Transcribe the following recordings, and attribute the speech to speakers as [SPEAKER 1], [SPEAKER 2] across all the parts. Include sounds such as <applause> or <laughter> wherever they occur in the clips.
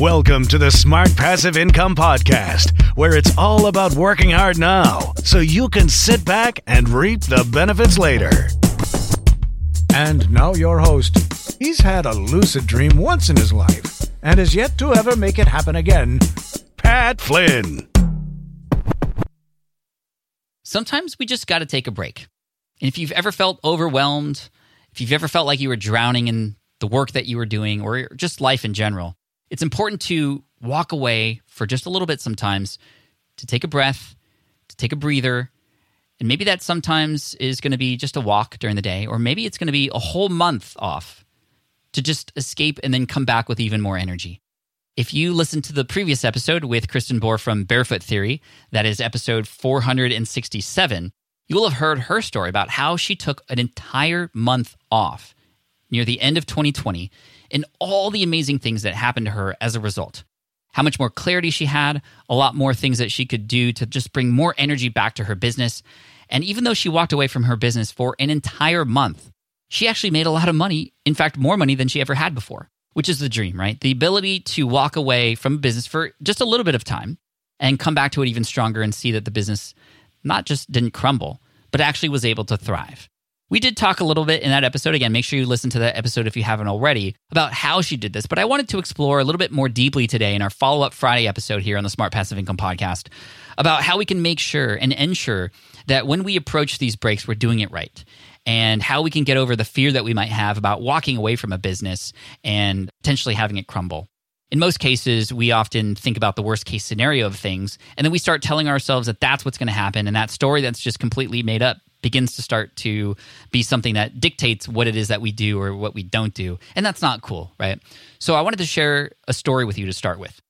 [SPEAKER 1] Welcome to the Smart Passive Income Podcast, where it's all about working hard now so you can sit back and reap the benefits later.
[SPEAKER 2] And now, your host. He's had a lucid dream once in his life and is yet to ever make it happen again.
[SPEAKER 1] Pat Flynn.
[SPEAKER 3] Sometimes we just got to take a break. And if you've ever felt overwhelmed, if you've ever felt like you were drowning in the work that you were doing or just life in general, it's important to walk away for just a little bit sometimes to take a breath, to take a breather. And maybe that sometimes is going to be just a walk during the day, or maybe it's going to be a whole month off to just escape and then come back with even more energy. If you listen to the previous episode with Kristen Bor from Bearfoot Theory, that is episode 467, you will have heard her story about how she took an entire month off near the end of 2020 and all the amazing things that happened to her as a result. How much more clarity she had, a lot more things that she could do to just bring more energy back to her business. And even though she walked away from her business for an entire month, she actually made a lot of money. In fact, more money than she ever had before, which is the dream, right? The ability to walk away from a business for just a little bit of time and come back to it even stronger and see that the business not just didn't crumble, but actually was able to thrive. We did talk a little bit in that episode. Again, make sure you listen to that episode if you haven't already about how she did this. But I wanted to explore a little bit more deeply today in our follow up Friday episode here on the Smart Passive Income podcast about how we can make sure and ensure that when we approach these breaks, we're doing it right and how we can get over the fear that we might have about walking away from a business and potentially having it crumble. In most cases, we often think about the worst case scenario of things, and then we start telling ourselves that that's what's going to happen, and that story that's just completely made up begins to start to be something that dictates what it is that we do or what we don't do. And that's not cool, right? So I wanted to share a story with you to start with.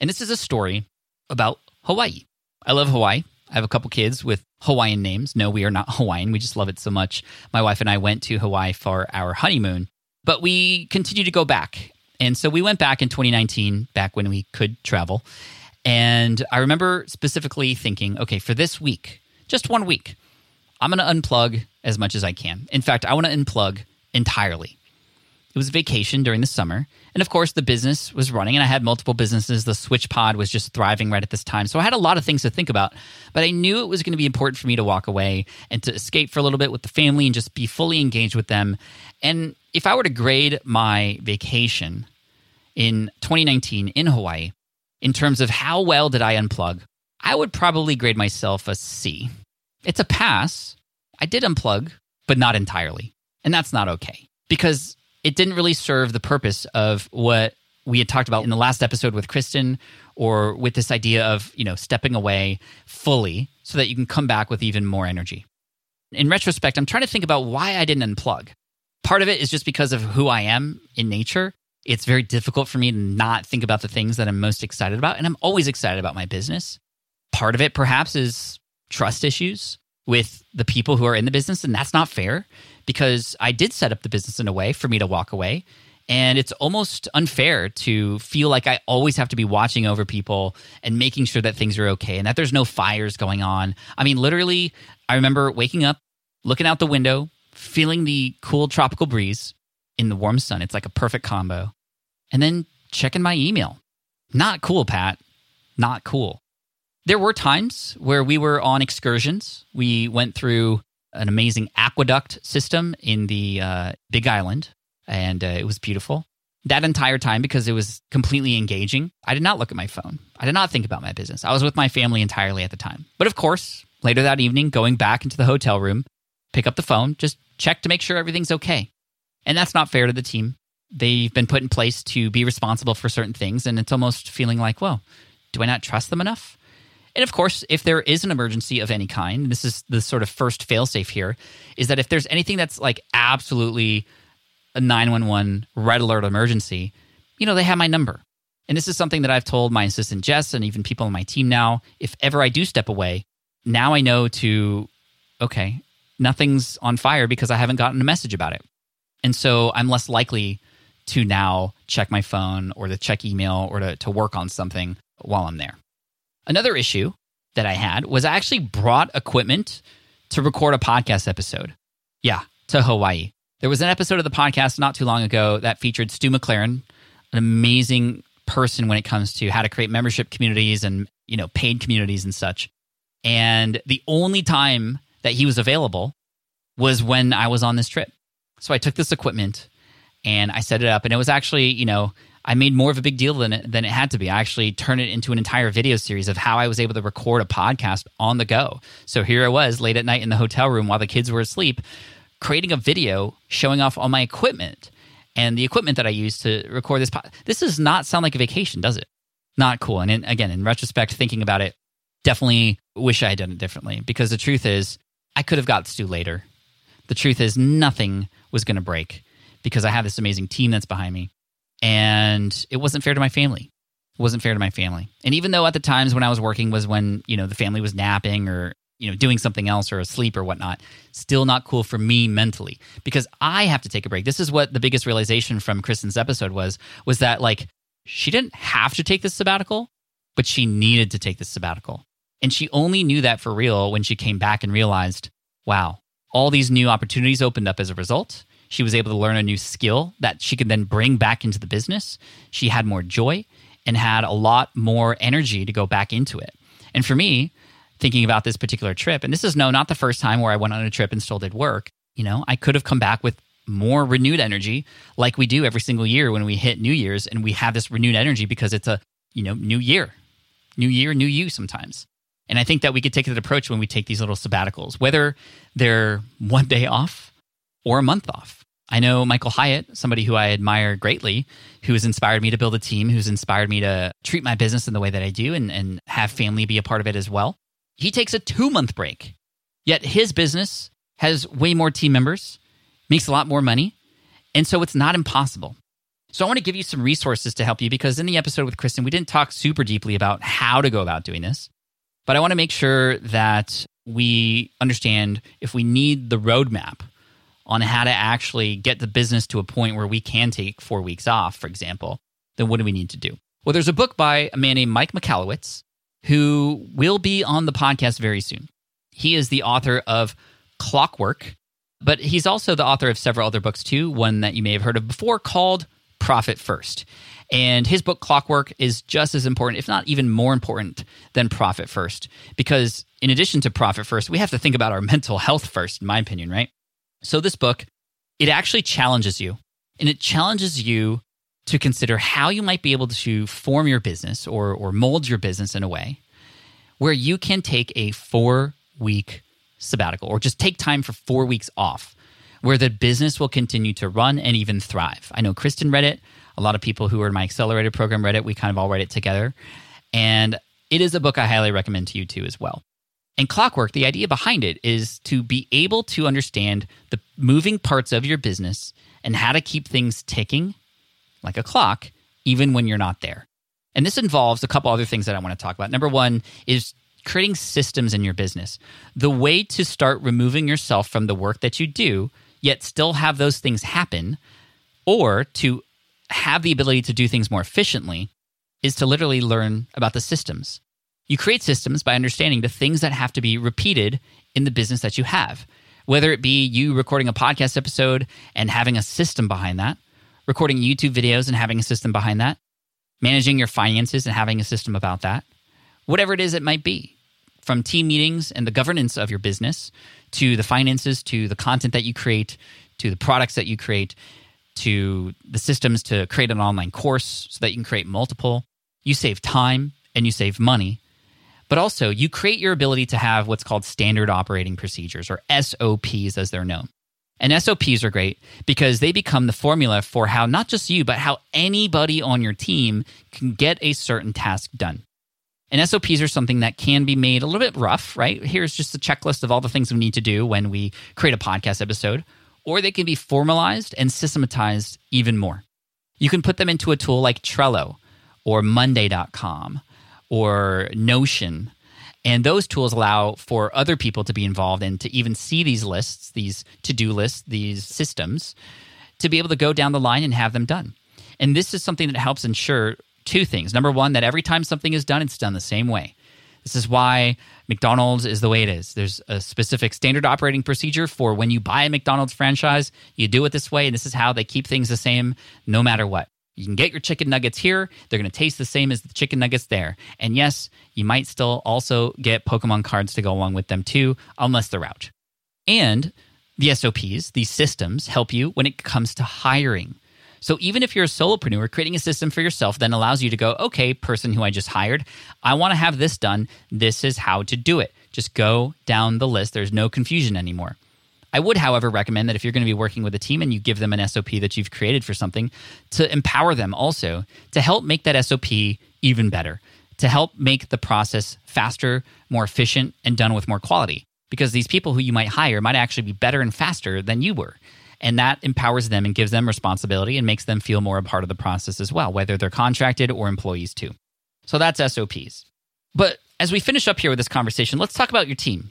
[SPEAKER 3] And this is a story about Hawaii. I love Hawaii. I have a couple kids with Hawaiian names. No, we are not <laughs> Hawaiian. We just love it so much. My wife and I went to Hawaii for our honeymoon, but we continue to go back. And so we went back in 2019, back when we could travel. And I remember specifically thinking, okay, for this week, just one week, I'm going to unplug as much as I can. In fact, I want to unplug entirely. It was a vacation during the summer. And of course, the business was running, and I had multiple businesses. The SwitchPod was just thriving right at this time. So I had a lot of things to think about. But I knew it was going to be important for me to walk away and to escape for a little bit with the family and just be fully engaged with them. And if I were to grade my vacation in 2019 in Hawaii, in terms of how well did I unplug, I would probably grade myself a C. It's a pass. I did unplug, but not entirely. And that's not okay because it didn't really serve the purpose of what we had talked about in the last episode with Kristen or with this idea of, you know, stepping away fully so that you can come back with even more energy. In retrospect, I'm trying to think about why I didn't unplug. Part of it is just because of who I am in nature. It's very difficult for me to not think about the things that I'm most excited about. And I'm always excited about my business. Part of it, perhaps, is trust issues with the people who are in the business. And that's not fair because I did set up the business in a way for me to walk away. And it's almost unfair to feel like I always have to be watching over people and making sure that things are okay and that there's no fires going on. I mean, literally, I remember waking up, looking out the window, feeling the cool tropical breeze in the warm sun. It's like a perfect combo. And then checking my email. Not cool, Pat. Not cool. There were times where we were on excursions. We went through an amazing aqueduct system in the uh, Big Island, and uh, it was beautiful. That entire time, because it was completely engaging, I did not look at my phone. I did not think about my business. I was with my family entirely at the time. But of course, later that evening, going back into the hotel room, pick up the phone, just check to make sure everything's okay. And that's not fair to the team. They've been put in place to be responsible for certain things, and it's almost feeling like, well, do I not trust them enough? And of course, if there is an emergency of any kind, this is the sort of first failsafe here, is that if there's anything that's like absolutely a 911 red alert emergency, you know, they have my number. And this is something that I've told my assistant Jess and even people on my team now. If ever I do step away, now I know to, okay, nothing's on fire because I haven't gotten a message about it. And so I'm less likely to now check my phone or to check email or to, to work on something while I'm there. Another issue that I had was I actually brought equipment to record a podcast episode. Yeah, to Hawaii. There was an episode of the podcast not too long ago that featured Stu McLaren, an amazing person when it comes to how to create membership communities and, you know, paid communities and such. And the only time that he was available was when I was on this trip. So I took this equipment and I set it up and it was actually, you know, I made more of a big deal than it, than it had to be. I actually turned it into an entire video series of how I was able to record a podcast on the go. So here I was late at night in the hotel room while the kids were asleep, creating a video showing off all my equipment and the equipment that I used to record this. This does not sound like a vacation, does it? Not cool. And in, again, in retrospect, thinking about it, definitely wish I had done it differently because the truth is, I could have got Stu later. The truth is, nothing was going to break because I have this amazing team that's behind me and it wasn't fair to my family. It wasn't fair to my family. And even though at the times when I was working was when, you know, the family was napping or, you know, doing something else or asleep or whatnot, still not cool for me mentally because I have to take a break. This is what the biggest realization from Kristen's episode was, was that like she didn't have to take this sabbatical, but she needed to take this sabbatical. And she only knew that for real when she came back and realized, wow, all these new opportunities opened up as a result. She was able to learn a new skill that she could then bring back into the business. She had more joy and had a lot more energy to go back into it. And for me, thinking about this particular trip, and this is no, not the first time where I went on a trip and still did work, you know, I could have come back with more renewed energy like we do every single year when we hit New Year's and we have this renewed energy because it's a, you know, new year, new year, new you sometimes. And I think that we could take that approach when we take these little sabbaticals, whether they're one day off or a month off. I know Michael Hyatt, somebody who I admire greatly, who has inspired me to build a team, who's inspired me to treat my business in the way that I do and, and have family be a part of it as well. He takes a two month break, yet his business has way more team members, makes a lot more money. And so it's not impossible. So I want to give you some resources to help you because in the episode with Kristen, we didn't talk super deeply about how to go about doing this. But I want to make sure that we understand if we need the roadmap on how to actually get the business to a point where we can take four weeks off, for example, then what do we need to do? Well, there's a book by a man named Mike Michalowicz who will be on the podcast very soon. He is the author of Clockwork, but he's also the author of several other books too, one that you may have heard of before called Profit First. And his book, Clockwork, is just as important, if not even more important, than Profit First. Because in addition to Profit First, we have to think about our <laughs> mental health first, in my opinion, right? So, this book, it actually challenges you, and it challenges you to consider how you might be able to form your business or, or mold your business in a way where you can take a four week sabbatical or just take time for four weeks off where the business will continue to run and even thrive. I know Kristen read it. A lot of people who are in my accelerator program read it. We kind of all read it together. And it is a book I highly recommend to you too as well. And clockwork, the idea behind it is to be able to understand the moving parts of your business and how to keep things ticking like a clock, even when you're not there. And this involves a couple other things that I want to talk about. Number one is creating systems in your business. The way to start removing yourself from the work that you do, yet still have those things happen, or to have the ability to do things more efficiently is to literally learn about the systems. You create systems by understanding the things that have to be repeated in the business that you have, whether it be you recording a podcast episode and having a system behind that, recording YouTube videos and having a system behind that, managing your finances and having a system about that, whatever it is it might be, from team meetings and the governance of your business to the finances to the content that you create to the products that you create to the systems to create an online course so that you can create multiple. You save time and you save money. But also, you create your ability to have what's called standard operating procedures or SOPs as they're known. And SOPs are great because they become the formula for how not just you, but how anybody on your team can get a certain task done. And SOPs are something that can be made a little bit rough, right? Here's just a checklist of all the things we need to do when we create a podcast episode, or they can be formalized and systematized even more. You can put them into a tool like Trello or Monday.com or Notion. And those tools allow for other people to be involved and to even see these lists, these to do lists, these systems, to be able to go down the line and have them done. And this is something that helps ensure two things. Number one, that every time something is done, it's done the same way. This is why McDonald's is the way it is. There's a specific standard operating procedure for when you buy a McDonald's franchise, you do it this way, and this is how they keep things the same no matter what. You can get your chicken nuggets here. They're going to taste the same as the chicken nuggets there. And yes, you might still also get Pokemon cards to go along with them too, unless they're out. And the SOPs, these systems, help you when it comes to hiring. So even if you're a solopreneur, creating a system for yourself then allows you to go, okay, person who I just hired, I want to have this done. This is how to do it. Just go down the list. There's no confusion anymore. I would, however, recommend that if you're going to be working with a team and you give them an SOP that you've created for something, to empower them also to help make that SOP even better, to help make the process faster, more efficient, and done with more quality. Because these people who you might hire might actually be better and faster than you were. And that empowers them and gives them responsibility and makes them feel more a part of the process as well, whether they're contracted or employees too. So that's SOPs. But as we finish up here with this conversation, let's talk about your team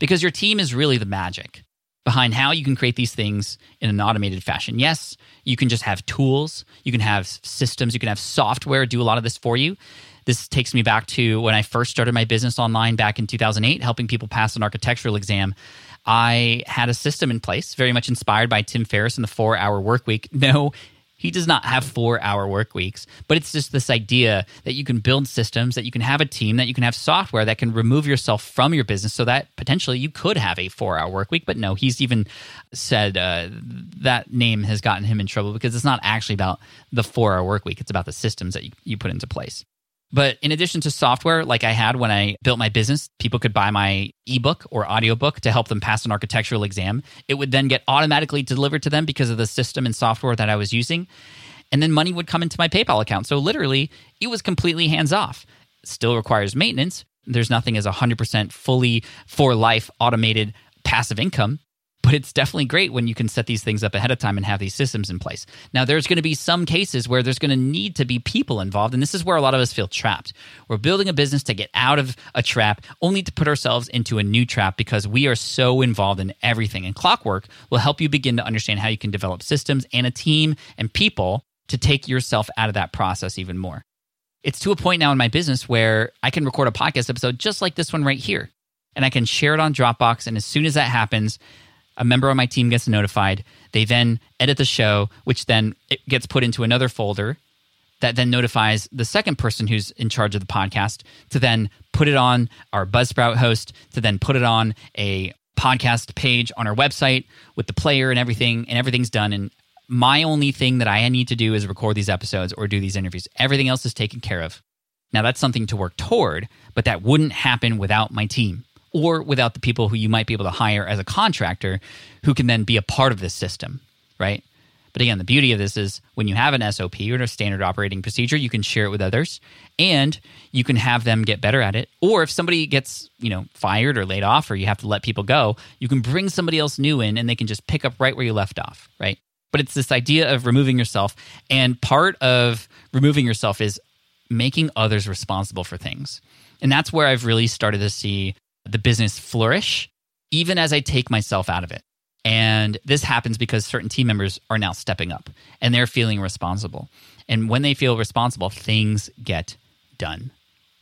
[SPEAKER 3] because your team is really the magic behind how you can create these things in an automated fashion. Yes, you can just have tools, you can have systems, you can have software do a lot of this for you. This takes me back to when I first started my business online back in 2008, helping people pass an architectural exam. I had a system in place, very much inspired by Tim Ferriss and the four hour work week. <laughs> No, he does not have four hour work weeks, but it's just this idea that you can build systems, that you can have a team, that you can have software that can remove yourself from your business so that potentially you could have a four hour work week. But no, he's even said uh, that name has gotten him in trouble because it's not actually about the four hour work week, it's about the systems that you, you put into place. But in addition to software, like I had when I built my business, people could buy my ebook or audiobook to help them pass an architectural exam. It would then get automatically delivered to them because of the system and software that I was using. And then money would come into my PayPal account. So literally, it was completely hands off. Still requires maintenance. There's nothing as 100% fully for life automated passive income but it's definitely great when you can set these things up ahead of time and have these systems in place. Now, there's going to be some cases where there's going to need to be people involved, and this is where a lot of us feel trapped. We're building a business to get out of a trap, only to put ourselves into a new trap because we are so involved in everything. And Clockwork will help you begin to understand how you can develop systems and a team and people to take yourself out of that process even more. It's to a point now in my business where I can record a podcast episode just like this one right here, and I can share it on Dropbox. And as soon as that happens, a member on my team gets notified. They then edit the show, which then it gets put into another folder that then notifies the second person who's in charge of the podcast to then put it on our Buzzsprout host, to then put it on a podcast page on our website with the player and everything, and everything's done. And my only thing that I need to do is record these episodes or do these interviews. Everything else is taken care of. Now, that's something to work toward, but that wouldn't happen without my team or without the people who you might be able to hire as a contractor who can then be a part of this system, right? But again, the beauty of this is when you have an SOP or a standard operating procedure, you can share it with others and you can have them get better at it. Or if somebody gets, you know, fired or laid off or you have to let people go, you can bring somebody else new in and they can just pick up right where you left off, right? But it's this idea of removing yourself. And part of removing yourself is making others responsible for things. And that's where I've really started to see the business flourish, even as I take myself out of it. And this happens because certain team members are now stepping up and they're feeling responsible. And when they feel responsible, things get done.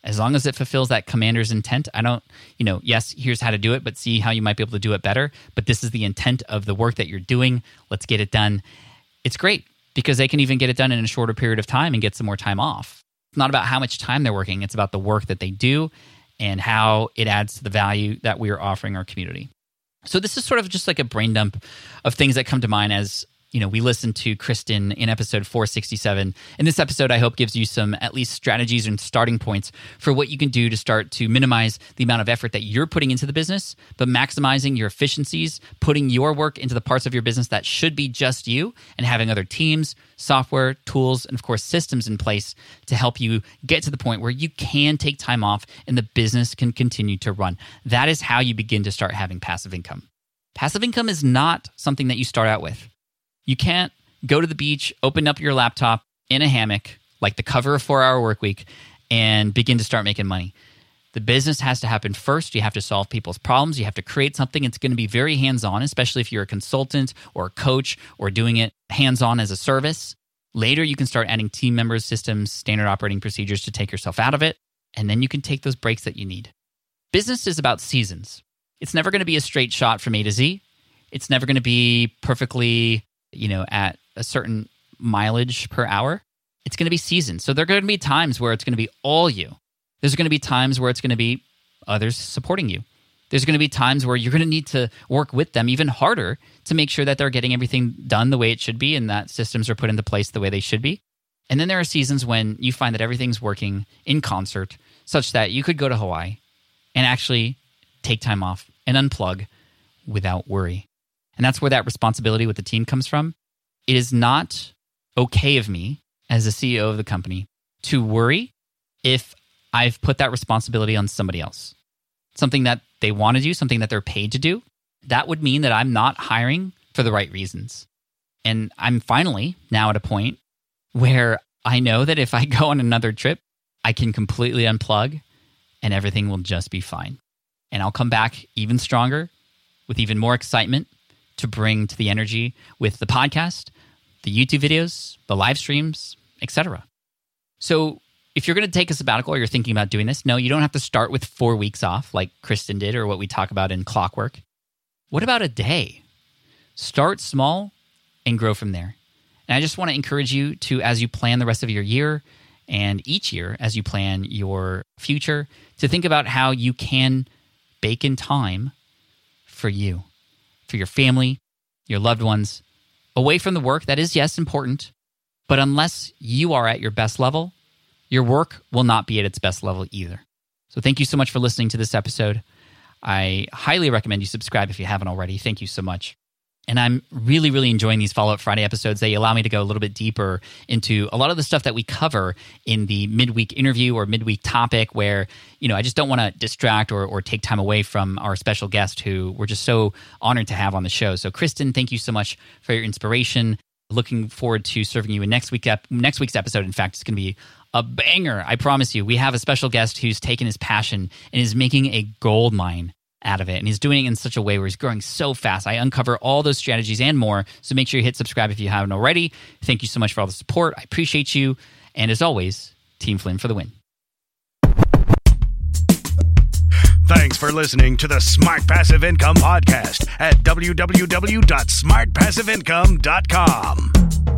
[SPEAKER 3] As long as it fulfills that commander's intent, I don't, you know, yes, here's how to do it, but see how you might be able to do it better. But this is the intent of the work that you're doing. Let's get it done. It's great because they can even get it done in a shorter period of time and get some more time off. It's not about how much time they're working, it's about the work that they do and how it adds to the value that we are offering our community. So this is sort of just like a brain dump of things that come to mind as you know, we listened to Kristen in episode 467. And this episode, I hope, gives you some at least strategies and starting points for what you can do to start to minimize the amount of effort that you're putting into the business, but maximizing your efficiencies, putting your work into the parts of your business that should be just you, and having other teams, software, tools, and of course, systems in place to help you get to the point where you can take time off and the business can continue to run. That is how you begin to start having passive income. Passive income is not something that you start out with. You can't go to the beach, open up your laptop in a hammock, like the cover of Four Hour Work Week, and begin to start making money. The business has to happen first. You have to solve people's problems. You have to create something. It's going to be very hands on, especially if you're a consultant or a coach or doing it hands on as a service. Later, you can start adding team members, systems, standard operating procedures to take yourself out of it. And then you can take those breaks that you need. Business is about seasons. It's never going to be a straight shot from A to Z. It's never going to be perfectly you know, at a certain mileage per hour, it's going to be seasoned. So there are going to be times where it's going to be all you. There's going to be times where it's going to be others supporting you. There's going to be times where you're going to need to work with them even harder to make sure that they're getting everything done the way it should be and that systems are put into place the way they should be. And then there are seasons when you find that everything's working in concert such that you could go to Hawaii and actually take time off and unplug without worry. And that's where that responsibility with the team comes from. It is not okay of me as the CEO of the company to worry if I've put that responsibility on somebody else. Something that they want to do, something that they're paid to do. That would mean that I'm not hiring for the right reasons. And I'm finally now at a point where I know that if I go on another trip, I can completely unplug and everything will just be fine. And I'll come back even stronger with even more excitement to bring to the energy with the podcast, the YouTube videos, the live streams, etc. So, if you're going to take a sabbatical or you're thinking about doing this, no, you don't have to start with four weeks off like Kristen did or what we talk about in Clockwork. What about a day? Start small and grow from there. And I just want to encourage you to, as you plan the rest of your year and each year, as you plan your future, to think about how you can bake in time for you for your family, your loved ones, away from the work that is, yes, important. But unless you are at your best level, your work will not be at its best level either. So thank you so much for listening to this episode. I highly recommend you subscribe if you haven't already. Thank you so much. And I'm really, really enjoying these Follow Up Friday episodes. They allow me to go a little bit deeper into a lot of the stuff that we cover in the midweek interview or midweek topic, where, you know, I just don't want to distract or, or take time away from our special guest who we're just so honored to have on the show. So, Kristen, thank you so much for your inspiration. Looking forward to serving you in next week ep- next week's episode. In fact, it's going to be a banger. I promise you. We have a special guest who's taken his passion and is making a gold mine out of it. And he's doing it in such a way where he's growing so fast. I uncover all those strategies and more. So make sure you hit subscribe if you haven't already. Thank you so much for all the support. I appreciate you. And as always, Team Flynn for the win.
[SPEAKER 1] Thanks for listening to the Smart Passive Income Podcast at www.smartpassiveincome.com.